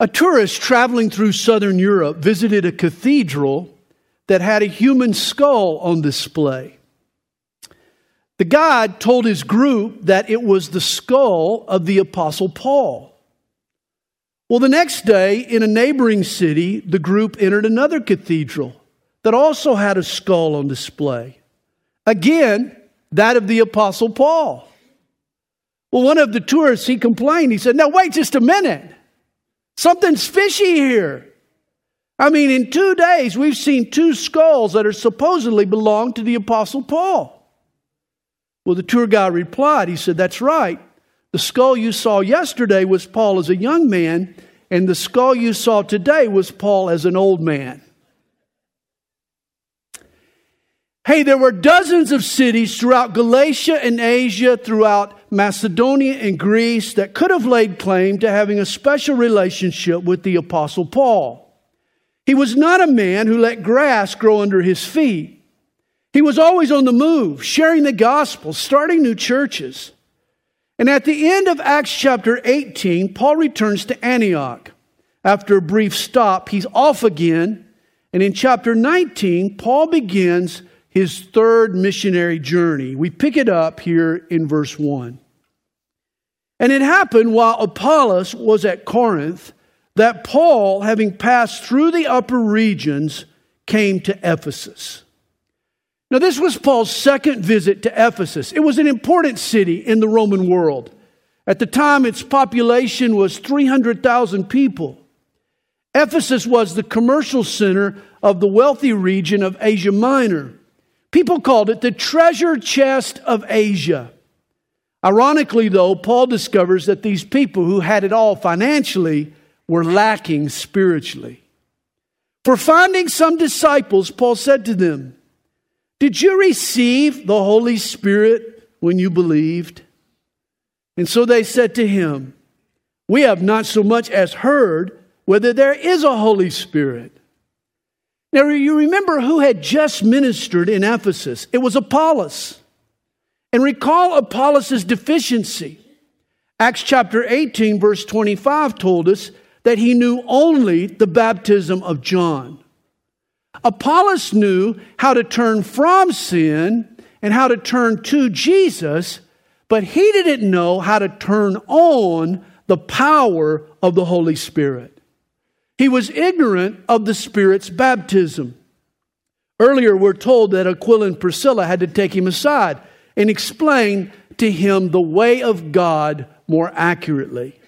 A tourist traveling through southern Europe visited a cathedral that had a human skull on display. The guide told his group that it was the skull of the Apostle Paul. Well, the next day, in a neighboring city, the group entered another cathedral that also had a skull on display. Again, that of the Apostle Paul. Well, one of the tourists, he complained. He said, Now, wait just a minute. Something's fishy here. I mean, in two days, we've seen two skulls that are supposedly belong to the Apostle Paul. Well, the tour guide replied, He said, That's right. The skull you saw yesterday was Paul as a young man, and the skull you saw today was Paul as an old man. Hey, there were dozens of cities throughout Galatia and Asia, throughout Macedonia and Greece that could have laid claim to having a special relationship with the Apostle Paul. He was not a man who let grass grow under his feet. He was always on the move, sharing the gospel, starting new churches. And at the end of Acts chapter 18, Paul returns to Antioch. After a brief stop, he's off again. And in chapter 19, Paul begins his third missionary journey. We pick it up here in verse 1. And it happened while Apollos was at Corinth that Paul, having passed through the upper regions, came to Ephesus. Now, this was Paul's second visit to Ephesus. It was an important city in the Roman world. At the time, its population was 300,000 people. Ephesus was the commercial center of the wealthy region of Asia Minor. People called it the treasure chest of Asia. Ironically, though, Paul discovers that these people who had it all financially were lacking spiritually. For finding some disciples, Paul said to them, Did you receive the Holy Spirit when you believed? And so they said to him, We have not so much as heard whether there is a Holy Spirit. Now, you remember who had just ministered in Ephesus? It was Apollos. And recall Apollos' deficiency. Acts chapter 18, verse 25 told us that he knew only the baptism of John. Apollos knew how to turn from sin and how to turn to Jesus, but he didn't know how to turn on the power of the Holy Spirit. He was ignorant of the Spirit's baptism. Earlier, we're told that Aquila and Priscilla had to take him aside and explain to him the way of God more accurately.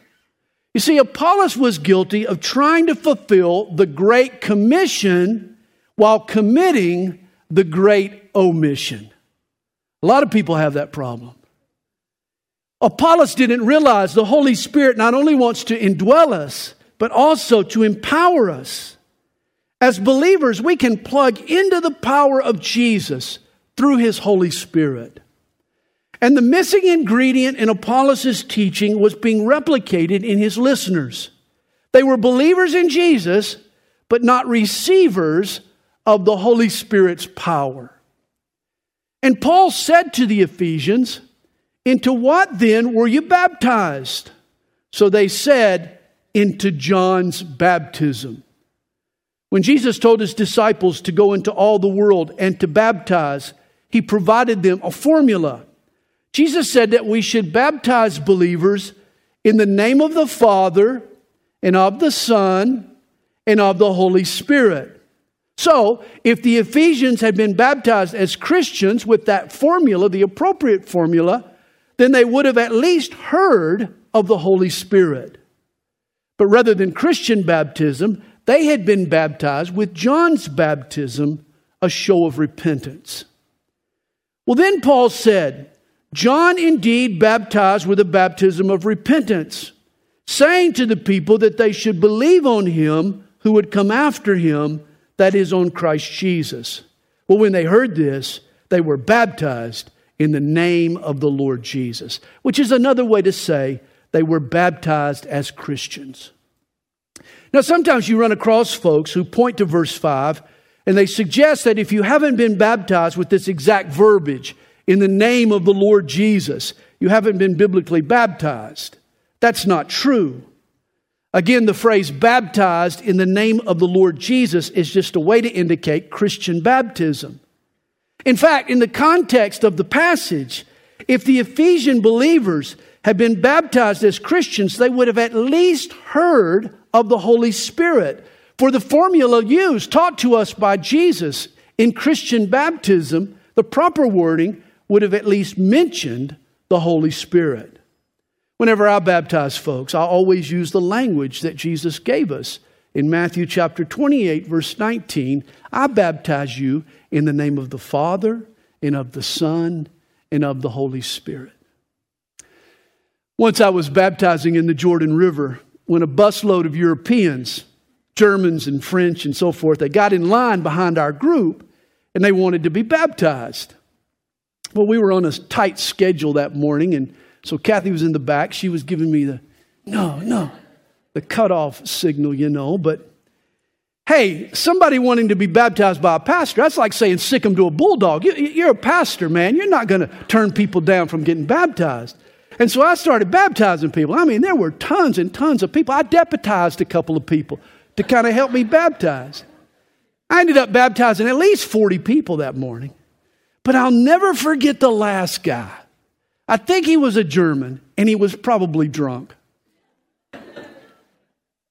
You see, Apollos was guilty of trying to fulfill the Great Commission while committing the Great Omission. A lot of people have that problem. Apollos didn't realize the Holy Spirit not only wants to indwell us, but also to empower us. As believers, we can plug into the power of Jesus through his Holy Spirit. And the missing ingredient in Apollos' teaching was being replicated in his listeners. They were believers in Jesus, but not receivers of the Holy Spirit's power. And Paul said to the Ephesians, Into what then were you baptized? So they said, into John's baptism. When Jesus told his disciples to go into all the world and to baptize, he provided them a formula. Jesus said that we should baptize believers in the name of the Father and of the Son and of the Holy Spirit. So, if the Ephesians had been baptized as Christians with that formula, the appropriate formula, then they would have at least heard of the Holy Spirit. But rather than Christian baptism, they had been baptized with John's baptism, a show of repentance. Well, then Paul said, John indeed baptized with a baptism of repentance, saying to the people that they should believe on him who would come after him, that is, on Christ Jesus. Well, when they heard this, they were baptized in the name of the Lord Jesus, which is another way to say they were baptized as Christians. Now, sometimes you run across folks who point to verse 5 and they suggest that if you haven't been baptized with this exact verbiage, in the name of the Lord Jesus, you haven't been biblically baptized. That's not true. Again, the phrase baptized in the name of the Lord Jesus is just a way to indicate Christian baptism. In fact, in the context of the passage, if the Ephesian believers had been baptized as Christians, they would have at least heard of the Holy Spirit. For the formula used, taught to us by Jesus in Christian baptism, the proper wording would have at least mentioned the Holy Spirit. Whenever I baptize folks, I always use the language that Jesus gave us. In Matthew chapter 28, verse 19, I baptize you in the name of the Father, and of the Son, and of the Holy Spirit. Once I was baptizing in the Jordan River when a busload of Europeans, Germans and French and so forth, they got in line behind our group and they wanted to be baptized. Well, we were on a tight schedule that morning, and so Kathy was in the back. She was giving me the no, no, the cutoff signal, you know. But hey, somebody wanting to be baptized by a pastor, that's like saying sick them to a bulldog. You, are a pastor, man. You're not going to turn people down from getting baptized. And so I started baptizing people. I mean, there were tons and tons of people. I deputized a couple of people to kind of help me baptize. I ended up baptizing at least 40 people that morning. But I'll never forget the last guy. I think he was a German, and he was probably drunk.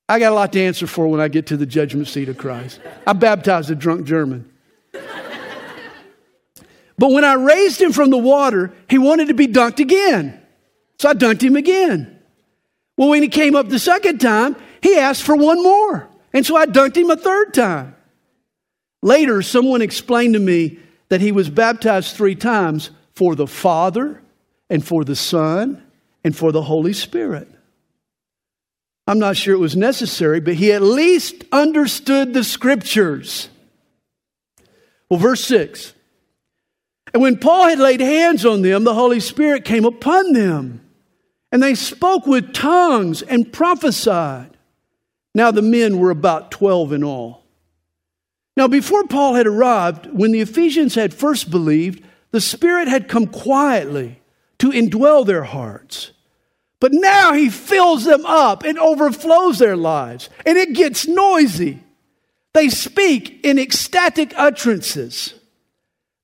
I got a lot to answer for when I get to the judgment seat of Christ. I baptized a drunk German. But when I raised him from the water, he wanted to be dunked again. So I dunked him again. Well, when he came up the second time, he asked for one more. And so I dunked him a third time. Later, someone explained to me that he was baptized three times for the Father, and for the Son, and for the Holy Spirit. I'm not sure it was necessary, but he at least understood the scriptures. Well, verse 6 And when Paul had laid hands on them, the Holy Spirit came upon them. And they spoke with tongues and prophesied. Now the men were about 12 in all. Now, before Paul had arrived, when the Ephesians had first believed, the Spirit had come quietly to indwell their hearts. But now he fills them up and overflows their lives, and it gets noisy. They speak in ecstatic utterances.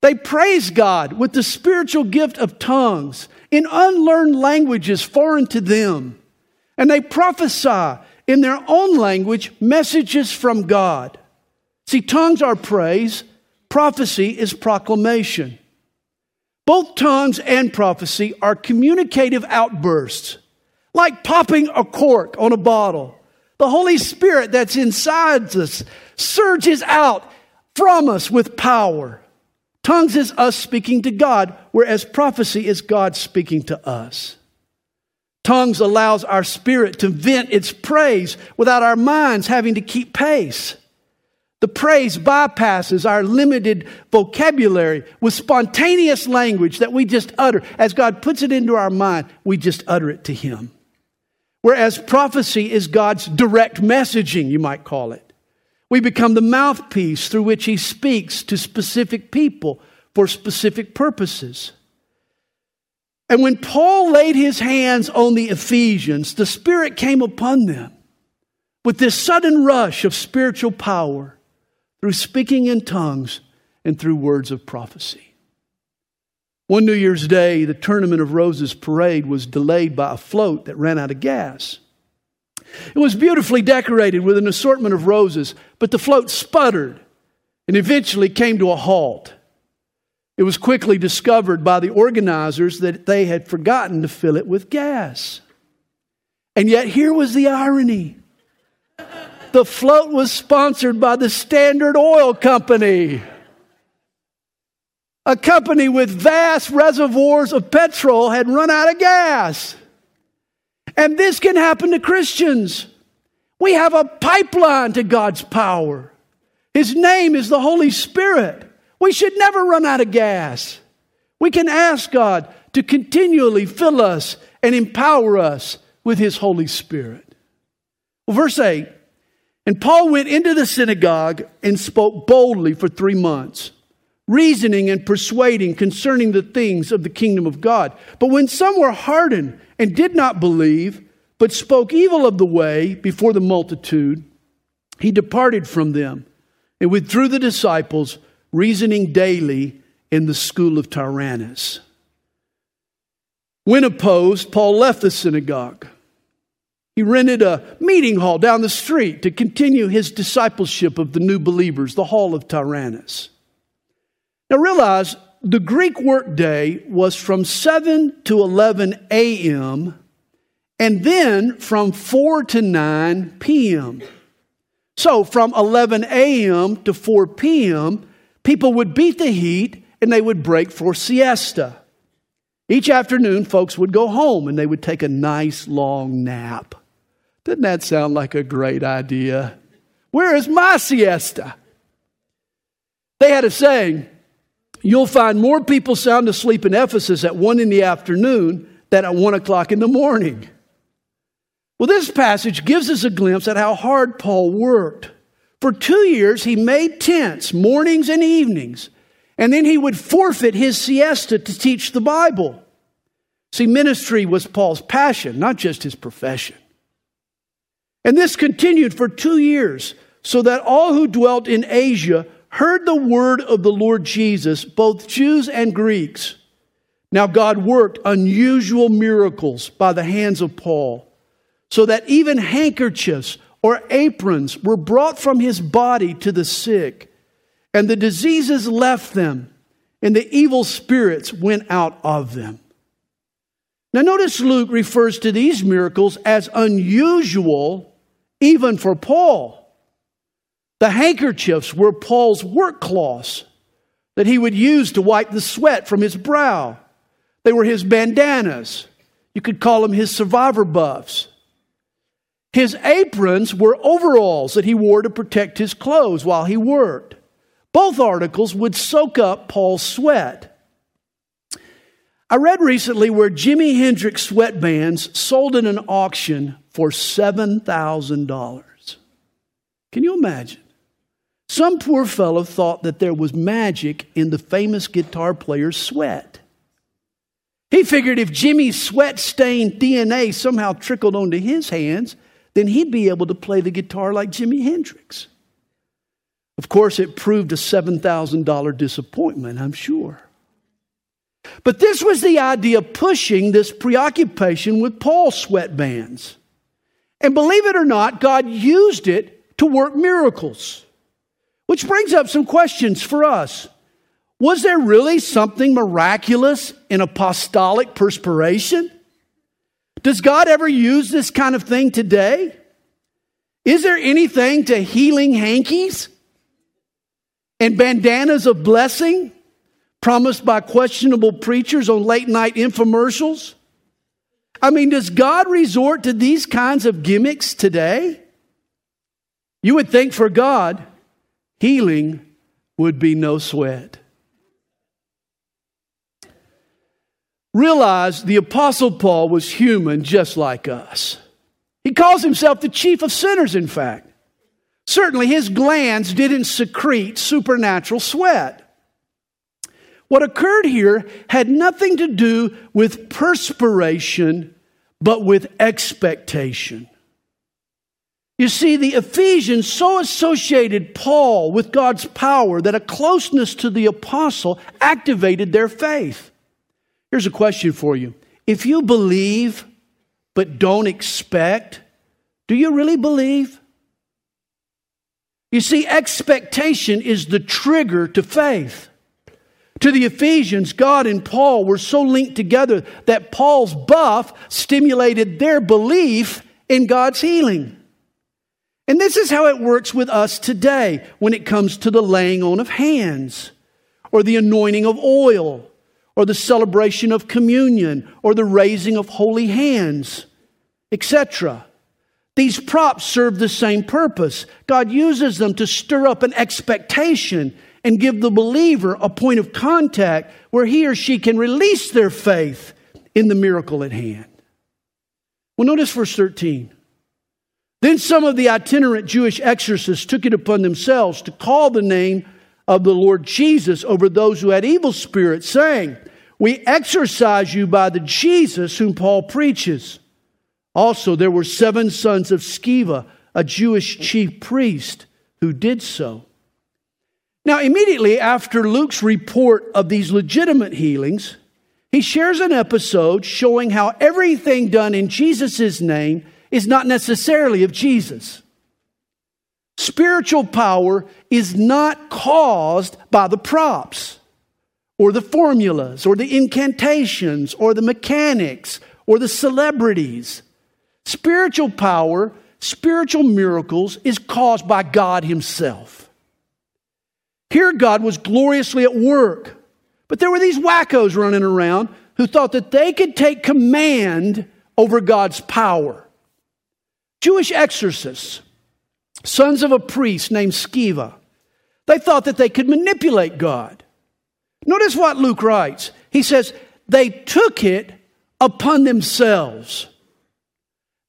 They praise God with the spiritual gift of tongues in unlearned languages foreign to them. And they prophesy in their own language messages from God. See, tongues are praise, prophecy is proclamation. Both tongues and prophecy are communicative outbursts, like popping a cork on a bottle. The Holy Spirit that's inside us surges out from us with power. Tongues is us speaking to God, whereas prophecy is God speaking to us. Tongues allows our spirit to vent its praise without our minds having to keep pace. The praise bypasses our limited vocabulary with spontaneous language that we just utter. As God puts it into our mind, we just utter it to Him. Whereas prophecy is God's direct messaging, you might call it. We become the mouthpiece through which he speaks to specific people for specific purposes. And when Paul laid his hands on the Ephesians, the Spirit came upon them with this sudden rush of spiritual power through speaking in tongues and through words of prophecy. One New Year's Day, the Tournament of Roses parade was delayed by a float that ran out of gas. It was beautifully decorated with an assortment of roses, but the float sputtered and eventually came to a halt. It was quickly discovered by the organizers that they had forgotten to fill it with gas. And yet, here was the irony the float was sponsored by the Standard Oil Company, a company with vast reservoirs of petrol had run out of gas. And this can happen to Christians. We have a pipeline to God's power. His name is the Holy Spirit. We should never run out of gas. We can ask God to continually fill us and empower us with His Holy Spirit. Well, verse 8 And Paul went into the synagogue and spoke boldly for three months, reasoning and persuading concerning the things of the kingdom of God. But when some were hardened and did not believe, but spoke evil of the way before the multitude, he departed from them and withdrew the disciples, reasoning daily in the school of Tyrannus. When opposed, Paul left the synagogue. He rented a meeting hall down the street to continue his discipleship of the new believers, the Hall of Tyrannus. Now realize the Greek workday was from 7 to 11 a.m and then from 4 to 9 p.m. So from 11 a.m. to 4 p.m., people would beat the heat and they would break for siesta. Each afternoon, folks would go home and they would take a nice long nap. Doesn't that sound like a great idea? Where is my siesta? They had a saying you'll find more people sound asleep in Ephesus at 1 in the afternoon than at 1 o'clock in the morning. Well, this passage gives us a glimpse at how hard Paul worked. For two years, he made tents, mornings and evenings, and then he would forfeit his siesta to teach the Bible. See, ministry was Paul's passion, not just his profession. And this continued for two years, so that all who dwelt in Asia heard the word of the Lord Jesus, both Jews and Greeks. Now, God worked unusual miracles by the hands of Paul so that even handkerchiefs or aprons were brought from his body to the sick, and the diseases left them, and the evil spirits went out of them. Now, notice Luke refers to these miracles as unusual even for Paul. The handkerchiefs were Paul's work cloths that he would use to wipe the sweat from his brow. They were his bandanas. You could call them his survivor buffs. His aprons were overalls that he wore to protect his clothes while he worked. Both articles would soak up Paul's sweat. I read recently where Jimi Hendrix sweatbands sold in an auction for $7,000. Can you imagine? Some poor fellow thought that there was magic in the famous guitar player's sweat. He figured if Jimi's sweat stained DNA somehow trickled onto his hands, then he'd be able to play the guitar like Jimi Hendrix. Of course, it proved a $7,000 disappointment, I'm sure. But this was the idea pushing this preoccupation with Paul's sweatbands. And believe it or not, God used it to work miracles. Which brings up some questions for us. Was there really something miraculous in apostolic perspiration? Does God ever use this kind of thing today? Is there anything to healing hankies and bandanas of blessing promised by questionable preachers on late night infomercials? I mean, does God resort to these kinds of gimmicks today? You would think for God, healing would be no sweat. realize the Apostle Paul was human just like us. He calls himself the chief of sinners, in fact. Certainly, his glands didn't secrete supernatural sweat. What occurred here had nothing to do with perspiration, but with expectation. You see, the Ephesians so associated Paul with God's power that a closeness to the apostle activated their faith. Here's a question for you. If you believe but don't expect, do you really believe? You see, expectation is the trigger to faith. To the Ephesians, God and Paul were so linked together that Paul's buff stimulated their belief in God's healing. And this is how it works with us today when it comes to the laying on of hands or the anointing of oil or the celebration of communion or the raising of holy hands, etc. These props serve the same purpose. God uses them to stir up an expectation and give the believer a point of contact where he or she can release their faith in the miracle at hand. Well, notice verse 13. Then some of the itinerant Jewish exorcists took it upon themselves to call the name of the Lord Jesus over those who had evil spirits, saying, We exorcise you by the Jesus whom Paul preaches. Also, there were seven sons of Sceva, a Jewish chief priest, who did so. Now, immediately after Luke's report of these legitimate healings, he shares an episode showing how everything done in Jesus' name is not necessarily of Jesus. Spiritual power is not caused by the props or the formulas or the incantations or the mechanics or the celebrities. Spiritual power, spiritual miracles is caused by God Himself. Here, God was gloriously at work, but there were these wackos running around who thought that they could take command over God's power. Jewish exorcists, sons of a priest named Sceva, they thought that they could manipulate God. Notice what Luke writes. He says, they took it upon themselves.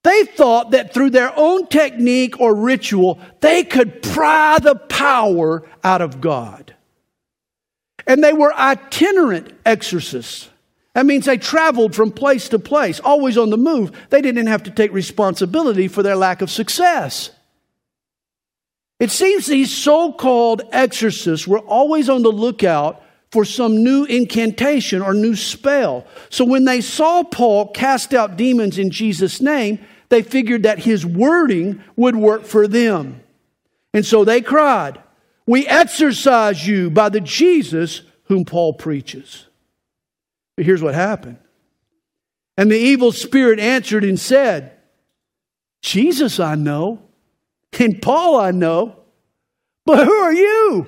They thought that through their own technique or ritual, they could pry the power out of God. And they were itinerant exorcists. That means they traveled from place to place, always on the move. They didn't have to take responsibility for their lack of success. It seems these so called exorcists were always on the lookout for some new incantation or new spell. So when they saw Paul cast out demons in Jesus' name, they figured that his wording would work for them. And so they cried, We exorcise you by the Jesus whom Paul preaches. But here's what happened. And the evil spirit answered and said, Jesus I know, and Paul I know, but who are you?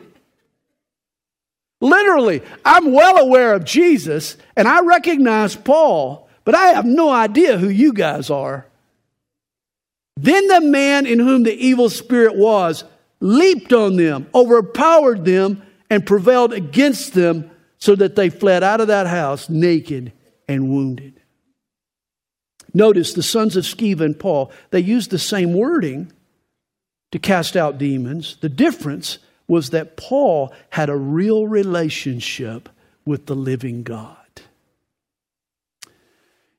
Literally, I'm well aware of Jesus and I recognize Paul, but I have no idea who you guys are. Then the man in whom the evil spirit was leaped on them, overpowered them, and prevailed against them so that they fled out of that house naked and wounded. Notice the sons of Sceva and Paul, they used the same wording to cast out demons. The difference was that Paul had a real relationship with the living God.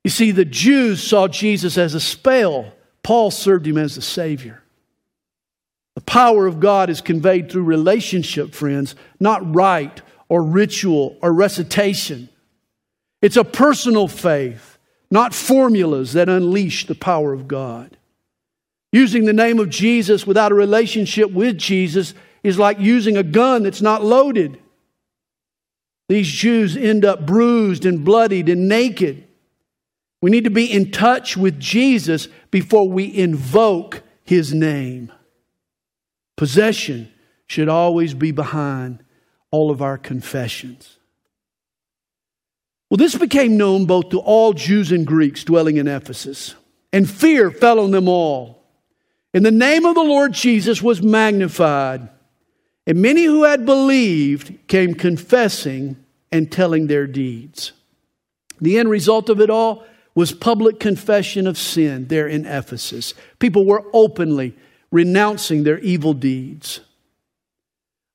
You see, the Jews saw Jesus as a spell, Paul served him as a Savior. The power of God is conveyed through relationship, friends, not rite or ritual or recitation. It's a personal faith, not formulas that unleash the power of God. Using the name of Jesus without a relationship with Jesus is like using a gun that's not loaded. These Jews end up bruised and bloodied and naked. We need to be in touch with Jesus before we invoke his name. Possession should always be behind all of our confessions. Well, this became known both to all Jews and Greeks dwelling in Ephesus, and fear fell on them all. And the name of the Lord Jesus was magnified. And many who had believed came confessing and telling their deeds. The end result of it all was public confession of sin there in Ephesus. People were openly renouncing their evil deeds.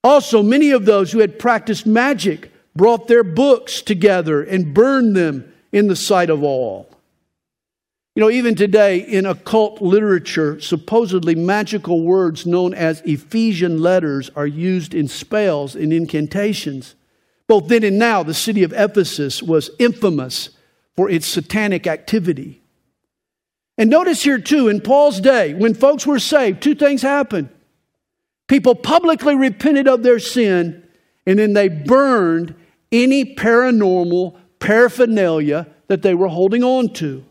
Also, many of those who had practiced magic brought their books together and burned them in the sight of all. You know, even today in occult literature, supposedly magical words known as Ephesian letters are used in spells and incantations. Both then and now, the city of Ephesus was infamous for its satanic activity. And notice here, too, in Paul's day, when folks were saved, two things happened. People publicly repented of their sin, and then they burned any paranormal paraphernalia that they were holding on to.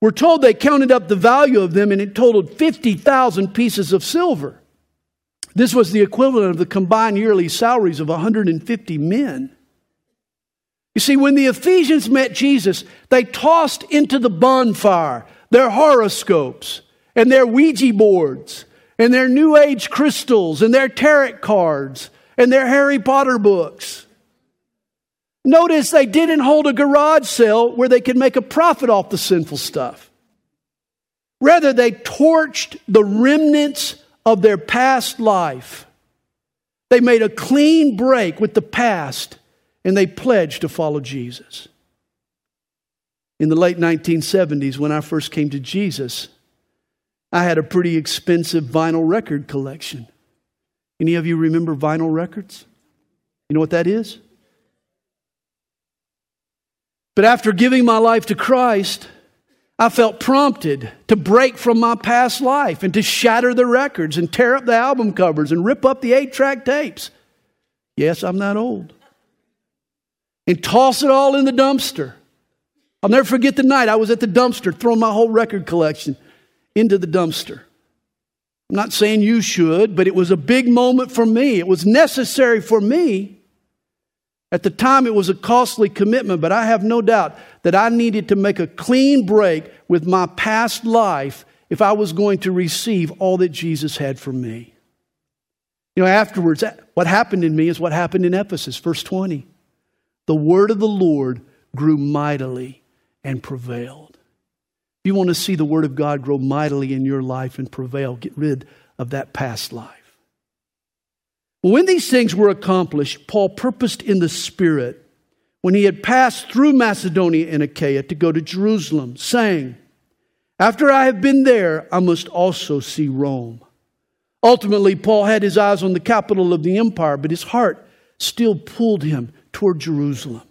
We're told they counted up the value of them and it totaled 50,000 pieces of silver. This was the equivalent of the combined yearly salaries of 150 men. You see, when the Ephesians met Jesus, they tossed into the bonfire their horoscopes and their Ouija boards and their New Age crystals and their tarot cards and their Harry Potter books. Notice they didn't hold a garage sale where they could make a profit off the sinful stuff. Rather, they torched the remnants of their past life. They made a clean break with the past and they pledged to follow Jesus. In the late 1970s, when I first came to Jesus, I had a pretty expensive vinyl record collection. Any of you remember vinyl records? You know what that is? But after giving my life to Christ, I felt prompted to break from my past life and to shatter the records and tear up the album covers and rip up the eight track tapes. Yes, I'm that old. And toss it all in the dumpster. I'll never forget the night I was at the dumpster throwing my whole record collection into the dumpster. I'm not saying you should, but it was a big moment for me. It was necessary for me. At the time, it was a costly commitment, but I have no doubt that I needed to make a clean break with my past life if I was going to receive all that Jesus had for me. You know, afterwards, what happened in me is what happened in Ephesus, verse 20. The word of the Lord grew mightily and prevailed. You want to see the word of God grow mightily in your life and prevail, get rid of that past life. When these things were accomplished, Paul purposed in the Spirit, when he had passed through Macedonia and Achaia, to go to Jerusalem, saying, After I have been there, I must also see Rome. Ultimately, Paul had his eyes on the capital of the empire, but his heart still pulled him toward Jerusalem.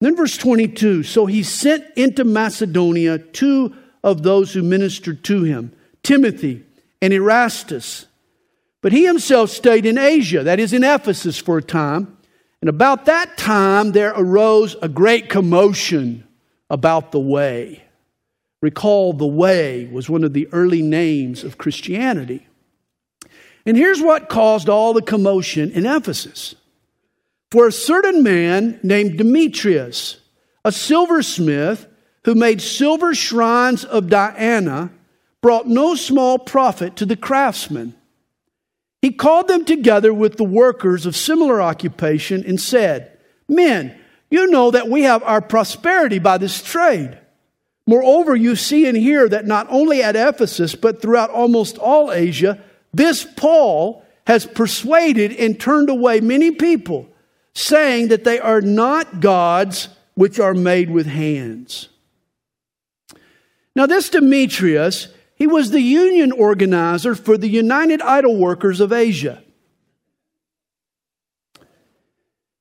Then, verse 22 So he sent into Macedonia two of those who ministered to him, Timothy and Erastus but he himself stayed in Asia, that is, in Ephesus, for a time. And about that time, there arose a great commotion about the way. Recall, the way was one of the early names of Christianity. And here's what caused all the commotion in Ephesus. For a certain man named Demetrius, a silversmith who made silver shrines of Diana, brought no small profit to the craftsmen. He called them together with the workers of similar occupation and said, Men, you know that we have our prosperity by this trade. Moreover, you see and hear that not only at Ephesus, but throughout almost all Asia, this Paul has persuaded and turned away many people, saying that they are not gods which are made with hands. Now, this Demetrius he was the union organizer for the United Idol Workers of Asia.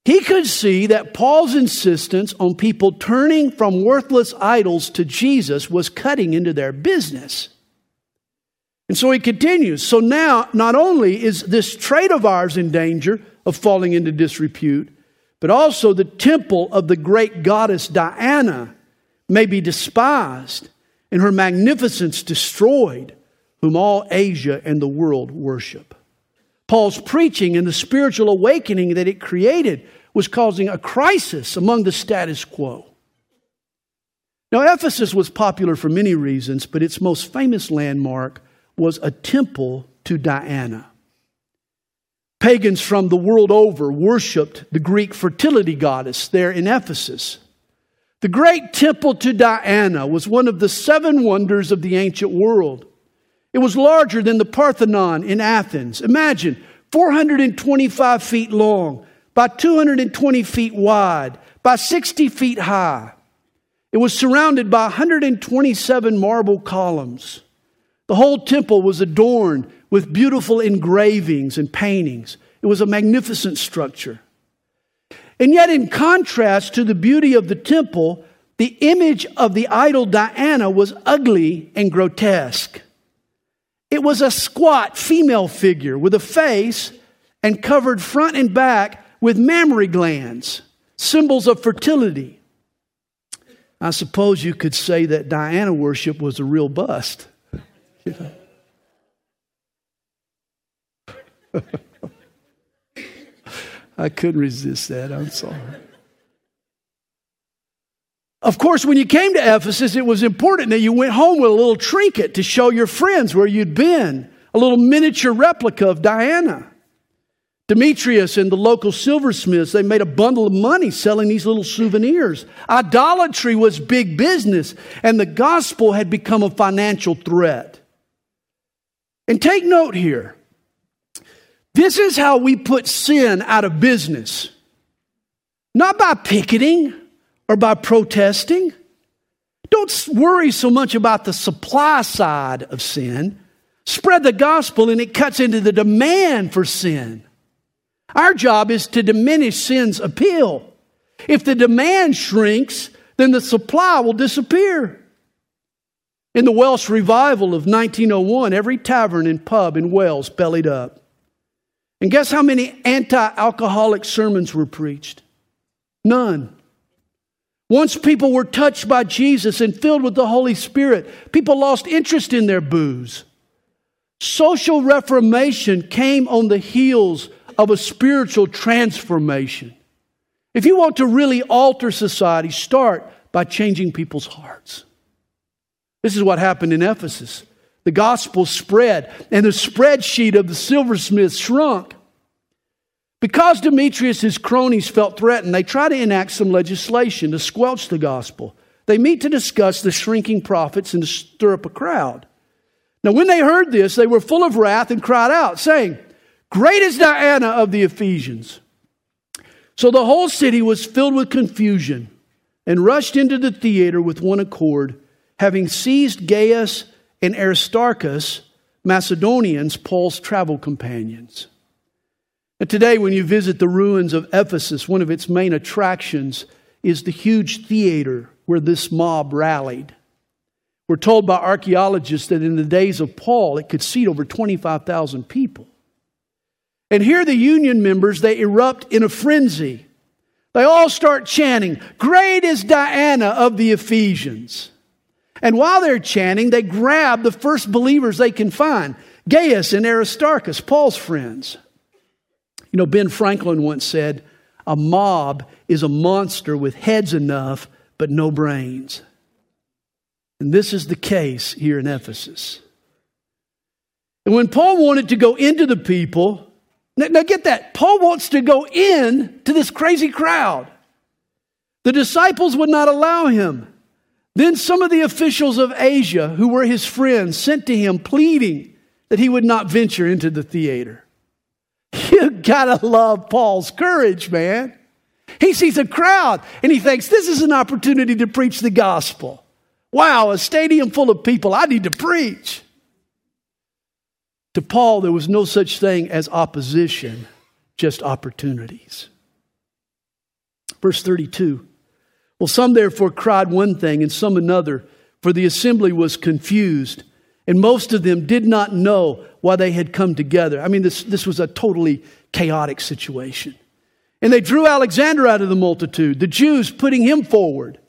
He could see that Paul's insistence on people turning from worthless idols to Jesus was cutting into their business. And so he continues. So now, not only is this trade of ours in danger of falling into disrepute, but also the temple of the great goddess Diana may be despised and her magnificence destroyed, whom all Asia and the world worship. Paul's preaching and the spiritual awakening that it created was causing a crisis among the status quo. Now, Ephesus was popular for many reasons, but its most famous landmark was a temple to Diana. Pagans from the world over worshiped the Greek fertility goddess there in Ephesus. The great temple to Diana was one of the seven wonders of the ancient world. It was larger than the Parthenon in Athens. Imagine 425 feet long, by 220 feet wide, by 60 feet high. It was surrounded by 127 marble columns. The whole temple was adorned with beautiful engravings and paintings. It was a magnificent structure. And yet, in contrast to the beauty of the temple, the image of the idol Diana was ugly and grotesque. It was a squat female figure with a face and covered front and back with mammary glands, symbols of fertility. I suppose you could say that Diana worship was a real bust. I couldn't resist that. I'm sorry. Of course, when you came to Ephesus, it was important that you went home with a little trinket to show your friends where you'd been, a little miniature replica of Diana. Demetrius and the local silversmiths, they made a bundle of money selling these little souvenirs. Idolatry was big business, and the gospel had become a financial threat. And take note here this is how we put sin out of business. Not by picketing or by protesting. Don't worry so much about the supply side of sin. Spread the gospel and it cuts into the demand for sin. Our job is to diminish sin's appeal. If the demand shrinks, then the supply will disappear. In the Welsh revival of 1901, every tavern and pub in Wales bellied up. And guess how many anti alcoholic sermons were preached? None. Once people were touched by Jesus and filled with the Holy Spirit, people lost interest in their booze. Social reformation came on the heels of a spiritual transformation. If you want to really alter society, start by changing people's hearts. This is what happened in Ephesus. The gospel spread, and the spreadsheet of the silversmith shrunk. Because Demetrius' cronies felt threatened, they try to enact some legislation to squelch the gospel. They meet to discuss the shrinking profits and to stir up a crowd. Now, when they heard this, they were full of wrath and cried out, saying, Great is Diana of the Ephesians. So the whole city was filled with confusion and rushed into the theater with one accord, having seized Gaius and Aristarchus, Macedonians, Paul's travel companions. And today, when you visit the ruins of Ephesus, one of its main attractions is the huge theater where this mob rallied. We're told by archaeologists that in the days of Paul, it could seat over 25,000 people. And here the union members, they erupt in a frenzy. They all start chanting, Great is Diana of the Ephesians. And while they're chanting, they grab the first believers they can find Gaius and Aristarchus, Paul's friends. You know, Ben Franklin once said, A mob is a monster with heads enough but no brains. And this is the case here in Ephesus. And when Paul wanted to go into the people, now, now get that, Paul wants to go in to this crazy crowd. The disciples would not allow him. Then some of the officials of Asia, who were his friends, sent to him pleading that he would not venture into the theater. You gotta love Paul's courage, man. He sees a crowd and he thinks, this is an opportunity to preach the gospel. Wow, a stadium full of people. I need to preach. To Paul, there was no such thing as opposition, just opportunities. Verse 32 Well, some therefore cried one thing and some another, for the assembly was confused, and most of them did not know why they had come together. I mean, this, this was a totally chaotic situation. And they drew Alexander out of the multitude, the Jews putting him forward.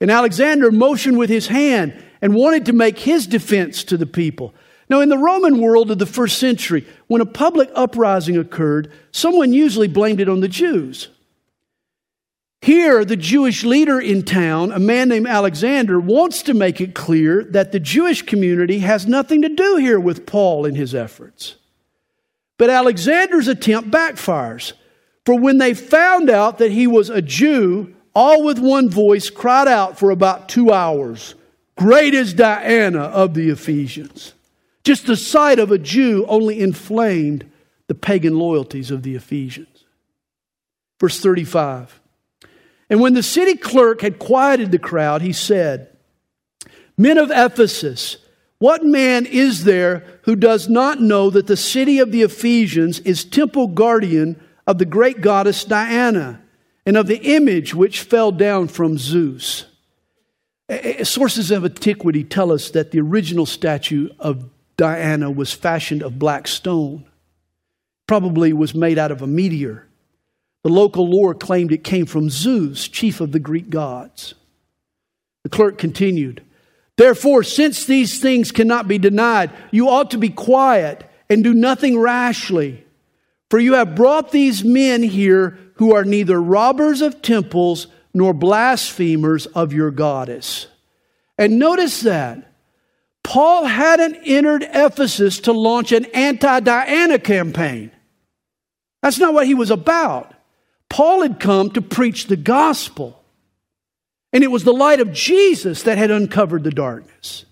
And Alexander motioned with his hand and wanted to make his defense to the people. Now, in the Roman world of the first century, when a public uprising occurred, someone usually blamed it on the Jews. Here, the Jewish leader in town, a man named Alexander, wants to make it clear that the Jewish community has nothing to do here with Paul and his efforts. But Alexander's attempt backfires. For when they found out that he was a Jew, all with one voice cried out for about two hours Great is Diana of the Ephesians. Just the sight of a Jew only inflamed the pagan loyalties of the Ephesians. Verse 35. And when the city clerk had quieted the crowd, he said, Men of Ephesus, what man is there who does not know that the city of the Ephesians is temple guardian of the great goddess Diana and of the image which fell down from Zeus? Sources of antiquity tell us that the original statue of Diana was fashioned of black stone, probably was made out of a meteor. The local lore claimed it came from Zeus, chief of the Greek gods. The clerk continued, Therefore, since these things cannot be denied, you ought to be quiet and do nothing rashly. For you have brought these men here who are neither robbers of temples nor blasphemers of your goddess. And notice that Paul hadn't entered Ephesus to launch an anti Diana campaign. That's not what he was about. Paul had come to preach the gospel. And it was the light of Jesus that had uncovered the darkness.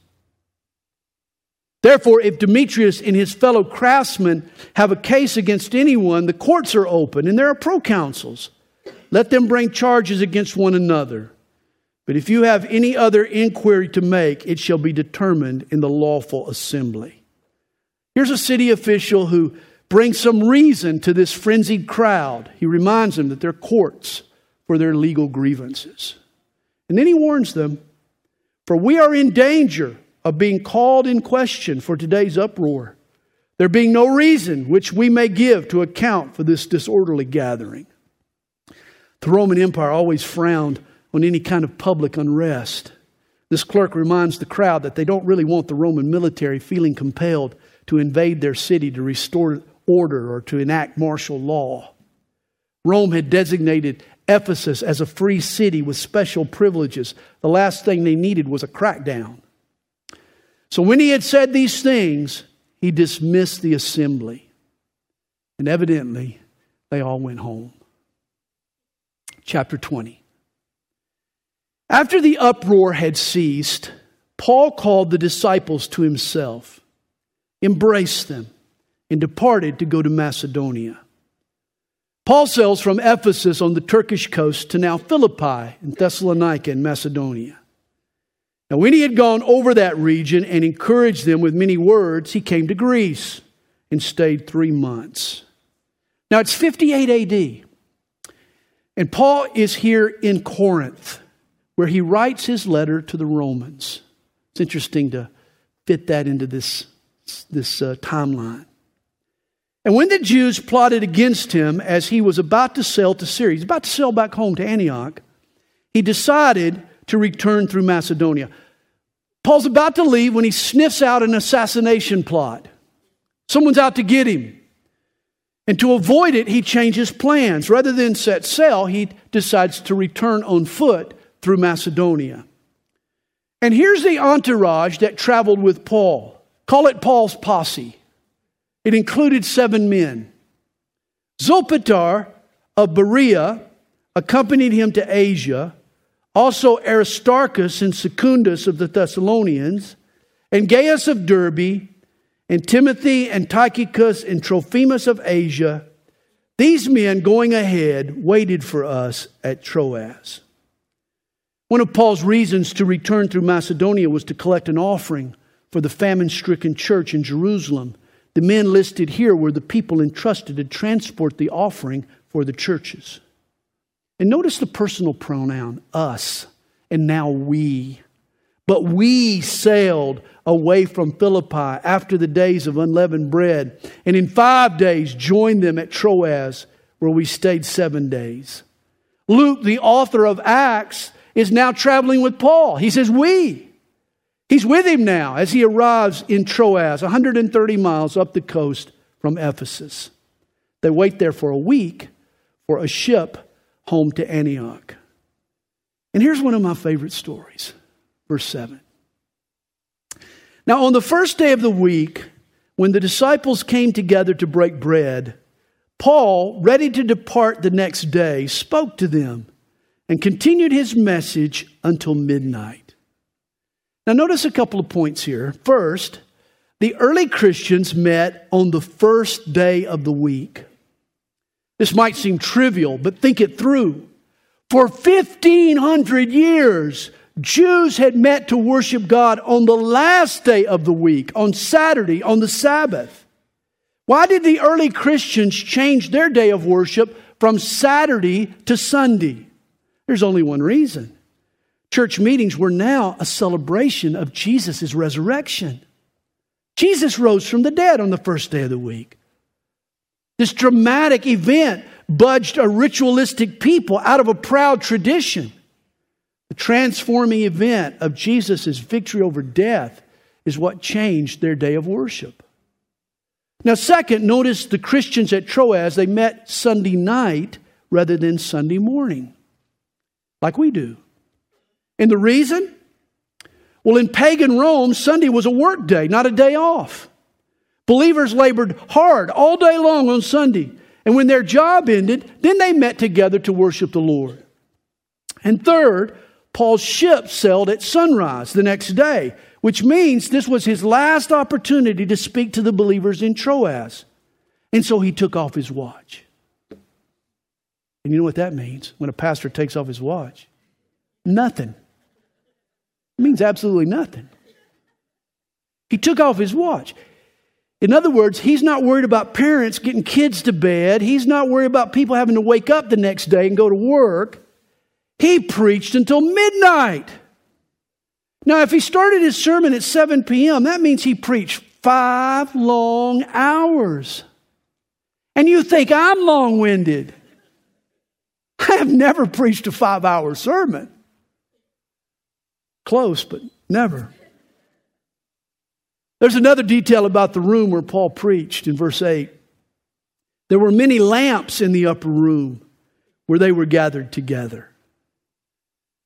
Therefore, if Demetrius and his fellow craftsmen have a case against anyone, the courts are open and there are proconsuls. Let them bring charges against one another. But if you have any other inquiry to make, it shall be determined in the lawful assembly. Here's a city official who brings some reason to this frenzied crowd. He reminds them that they're courts for their legal grievances. And then he warns them For we are in danger of being called in question for today's uproar, there being no reason which we may give to account for this disorderly gathering. The Roman Empire always frowned on any kind of public unrest. This clerk reminds the crowd that they don't really want the Roman military feeling compelled to invade their city to restore order or to enact martial law. Rome had designated Ephesus as a free city with special privileges. The last thing they needed was a crackdown. So when he had said these things, he dismissed the assembly. And evidently, they all went home. Chapter 20. After the uproar had ceased, Paul called the disciples to himself, embraced them, and departed to go to Macedonia. Paul sails from Ephesus on the Turkish coast to now Philippi in Thessalonica in Macedonia. Now, when he had gone over that region and encouraged them with many words, he came to Greece and stayed three months. Now, it's 58 AD, and Paul is here in Corinth where he writes his letter to the Romans. It's interesting to fit that into this, this uh, timeline. And when the Jews plotted against him as he was about to sail to Syria, he's about to sail back home to Antioch, he decided to return through Macedonia. Paul's about to leave when he sniffs out an assassination plot. Someone's out to get him. And to avoid it, he changes plans. Rather than set sail, he decides to return on foot through Macedonia. And here's the entourage that traveled with Paul. Call it Paul's posse. It included seven men. Sopater of Berea accompanied him to Asia, also Aristarchus and Secundus of the Thessalonians, and Gaius of Derbe, and Timothy and Tychicus and Trophimus of Asia. These men going ahead waited for us at Troas. One of Paul's reasons to return through Macedonia was to collect an offering for the famine stricken church in Jerusalem. The men listed here were the people entrusted to transport the offering for the churches. And notice the personal pronoun, us, and now we. But we sailed away from Philippi after the days of unleavened bread, and in five days joined them at Troas, where we stayed seven days. Luke, the author of Acts, is now traveling with Paul. He says, We. He's with him now as he arrives in Troas, 130 miles up the coast from Ephesus. They wait there for a week for a ship home to Antioch. And here's one of my favorite stories, verse 7. Now, on the first day of the week, when the disciples came together to break bread, Paul, ready to depart the next day, spoke to them and continued his message until midnight. Now, notice a couple of points here. First, the early Christians met on the first day of the week. This might seem trivial, but think it through. For 1500 years, Jews had met to worship God on the last day of the week, on Saturday, on the Sabbath. Why did the early Christians change their day of worship from Saturday to Sunday? There's only one reason. Church meetings were now a celebration of Jesus' resurrection. Jesus rose from the dead on the first day of the week. This dramatic event budged a ritualistic people out of a proud tradition. The transforming event of Jesus' victory over death is what changed their day of worship. Now, second, notice the Christians at Troas, they met Sunday night rather than Sunday morning like we do. And the reason? Well, in pagan Rome, Sunday was a work day, not a day off. Believers labored hard all day long on Sunday. And when their job ended, then they met together to worship the Lord. And third, Paul's ship sailed at sunrise the next day, which means this was his last opportunity to speak to the believers in Troas. And so he took off his watch. And you know what that means when a pastor takes off his watch? Nothing. It means absolutely nothing. He took off his watch. In other words, he's not worried about parents getting kids to bed. He's not worried about people having to wake up the next day and go to work. He preached until midnight. Now, if he started his sermon at 7 p.m., that means he preached five long hours. And you think I'm long winded. I have never preached a five hour sermon. Close, but never. There's another detail about the room where Paul preached in verse 8. There were many lamps in the upper room where they were gathered together.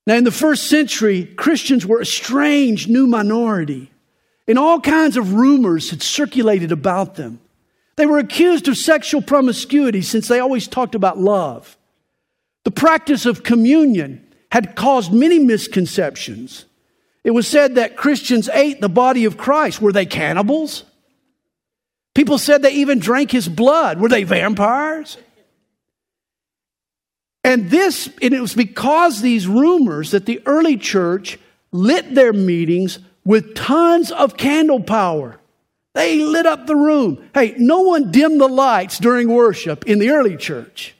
Now, in the first century, Christians were a strange new minority, and all kinds of rumors had circulated about them. They were accused of sexual promiscuity since they always talked about love. The practice of communion had caused many misconceptions. It was said that Christians ate the body of Christ. Were they cannibals? People said they even drank his blood. Were they vampires? And this, and it was because these rumors that the early church lit their meetings with tons of candle power. They lit up the room. Hey, no one dimmed the lights during worship in the early church.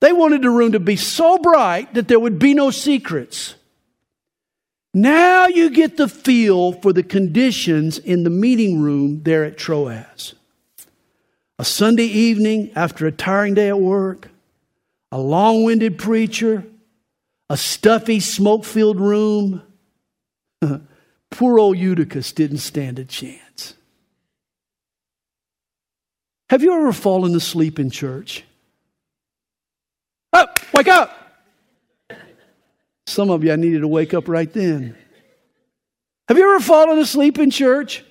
They wanted the room to be so bright that there would be no secrets. Now you get the feel for the conditions in the meeting room there at Troas. A Sunday evening after a tiring day at work, a long winded preacher, a stuffy, smoke filled room. Poor old Eutychus didn't stand a chance. Have you ever fallen asleep in church? Up, wake up! Some of you, I needed to wake up right then. Have you ever fallen asleep in church?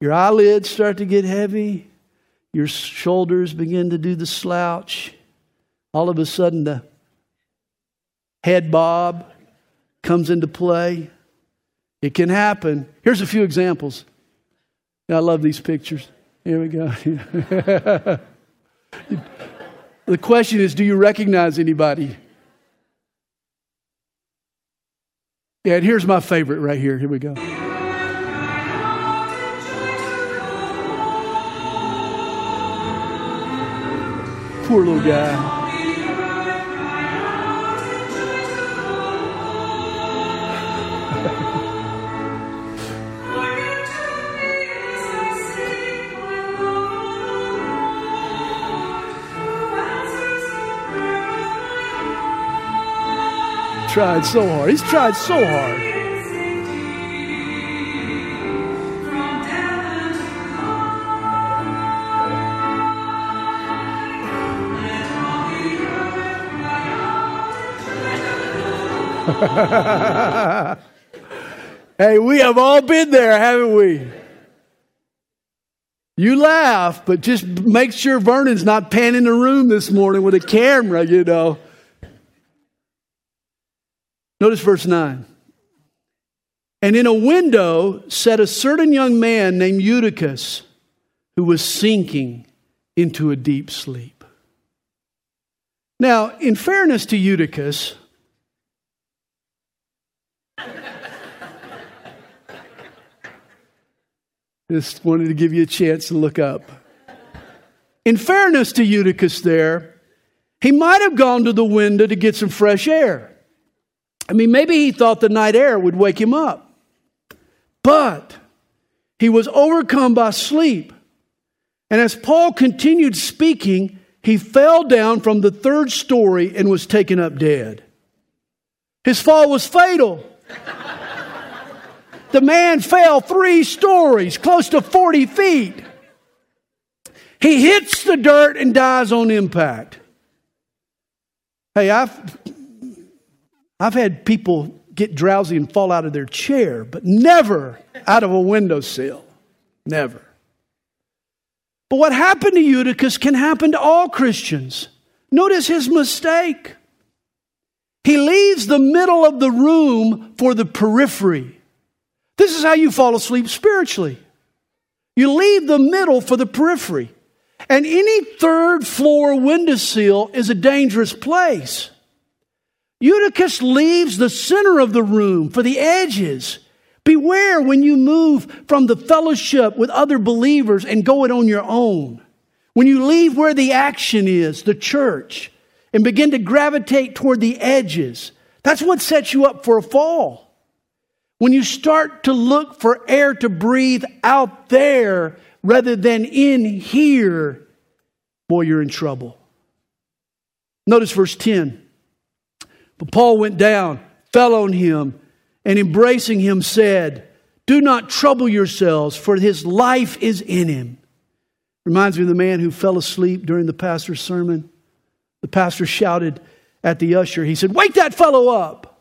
Your eyelids start to get heavy, your shoulders begin to do the slouch. All of a sudden, the head bob comes into play. It can happen. Here's a few examples. I love these pictures. Here we go. the question is do you recognize anybody? Yeah, and here's my favorite right here. Here we go. Poor little guy. Tried so hard. He's tried so hard. hey, we have all been there, haven't we? You laugh, but just make sure Vernon's not panning the room this morning with a camera, you know. Notice verse 9. And in a window sat a certain young man named Eutychus who was sinking into a deep sleep. Now, in fairness to Eutychus, just wanted to give you a chance to look up. In fairness to Eutychus, there, he might have gone to the window to get some fresh air. I mean, maybe he thought the night air would wake him up. But he was overcome by sleep. And as Paul continued speaking, he fell down from the third story and was taken up dead. His fall was fatal. the man fell three stories, close to 40 feet. He hits the dirt and dies on impact. Hey, I've I've had people get drowsy and fall out of their chair, but never out of a windowsill. Never. But what happened to Eutychus can happen to all Christians. Notice his mistake. He leaves the middle of the room for the periphery. This is how you fall asleep spiritually. You leave the middle for the periphery. And any third floor windowsill is a dangerous place. Eutychus leaves the center of the room for the edges. Beware when you move from the fellowship with other believers and go it on your own. When you leave where the action is, the church, and begin to gravitate toward the edges, that's what sets you up for a fall. When you start to look for air to breathe out there rather than in here, boy, you're in trouble. Notice verse 10. But Paul went down, fell on him, and embracing him said, Do not trouble yourselves, for his life is in him. Reminds me of the man who fell asleep during the pastor's sermon. The pastor shouted at the usher, He said, Wake that fellow up.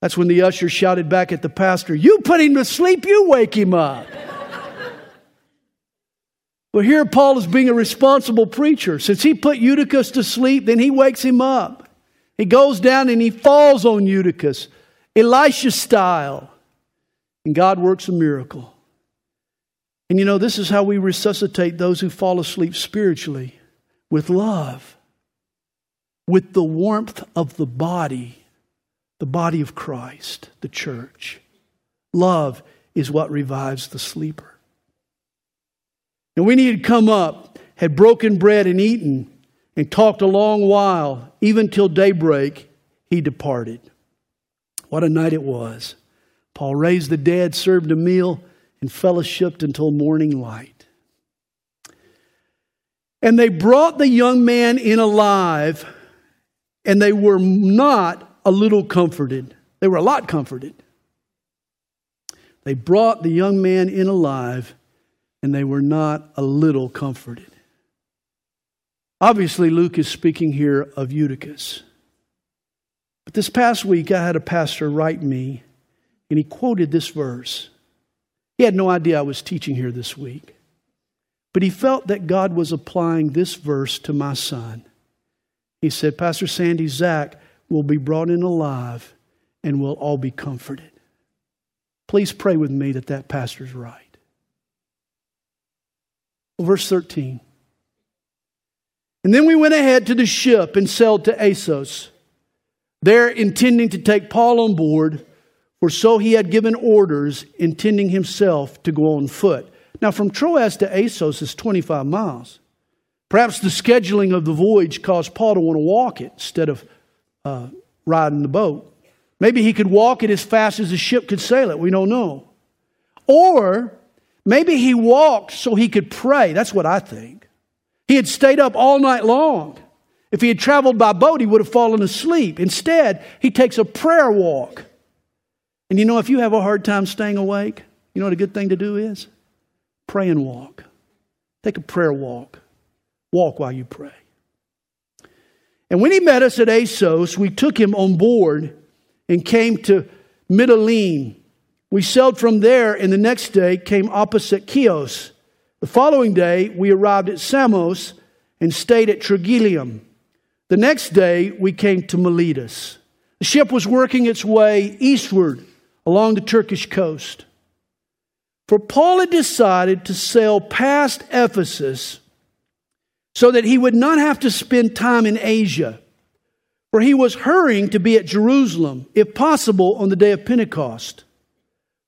That's when the usher shouted back at the pastor, You put him to sleep, you wake him up. well, here Paul is being a responsible preacher. Since he put Eutychus to sleep, then he wakes him up. He goes down and he falls on Eutychus, Elisha style. And God works a miracle. And you know, this is how we resuscitate those who fall asleep spiritually with love, with the warmth of the body, the body of Christ, the church. Love is what revives the sleeper. And when he had come up, had broken bread and eaten, and talked a long while, even till daybreak, he departed. What a night it was. Paul raised the dead, served a meal, and fellowshipped until morning light. And they brought the young man in alive, and they were not a little comforted. They were a lot comforted. They brought the young man in alive, and they were not a little comforted. Obviously, Luke is speaking here of Eutychus. But this past week, I had a pastor write me, and he quoted this verse. He had no idea I was teaching here this week, but he felt that God was applying this verse to my son. He said, Pastor Sandy, Zach will be brought in alive and we'll all be comforted. Please pray with me that that pastor's right. Well, verse 13. And then we went ahead to the ship and sailed to Assos, there intending to take Paul on board, for so he had given orders, intending himself to go on foot. Now, from Troas to Assos is 25 miles. Perhaps the scheduling of the voyage caused Paul to want to walk it instead of uh, riding the boat. Maybe he could walk it as fast as the ship could sail it. We don't know. Or maybe he walked so he could pray. That's what I think. He had stayed up all night long. If he had traveled by boat, he would have fallen asleep. Instead, he takes a prayer walk. And you know, if you have a hard time staying awake, you know what a good thing to do is? Pray and walk. Take a prayer walk. Walk while you pray. And when he met us at Assos, we took him on board and came to Mytilene. We sailed from there, and the next day came opposite Chios the following day, we arrived at Samos and stayed at Trogyllium. The next day, we came to Miletus. The ship was working its way eastward along the Turkish coast. For Paul had decided to sail past Ephesus so that he would not have to spend time in Asia. For he was hurrying to be at Jerusalem, if possible, on the day of Pentecost.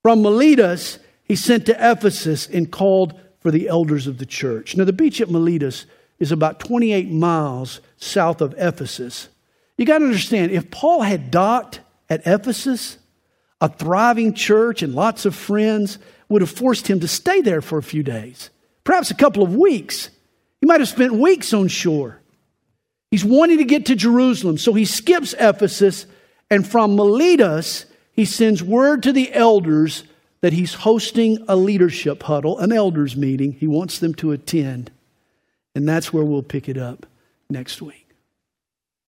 From Miletus, he sent to Ephesus and called for the elders of the church. Now, the beach at Miletus is about 28 miles south of Ephesus. You got to understand, if Paul had docked at Ephesus, a thriving church and lots of friends would have forced him to stay there for a few days, perhaps a couple of weeks. He might have spent weeks on shore. He's wanting to get to Jerusalem, so he skips Ephesus, and from Miletus, he sends word to the elders that he's hosting a leadership huddle, an elders meeting. He wants them to attend. And that's where we'll pick it up next week.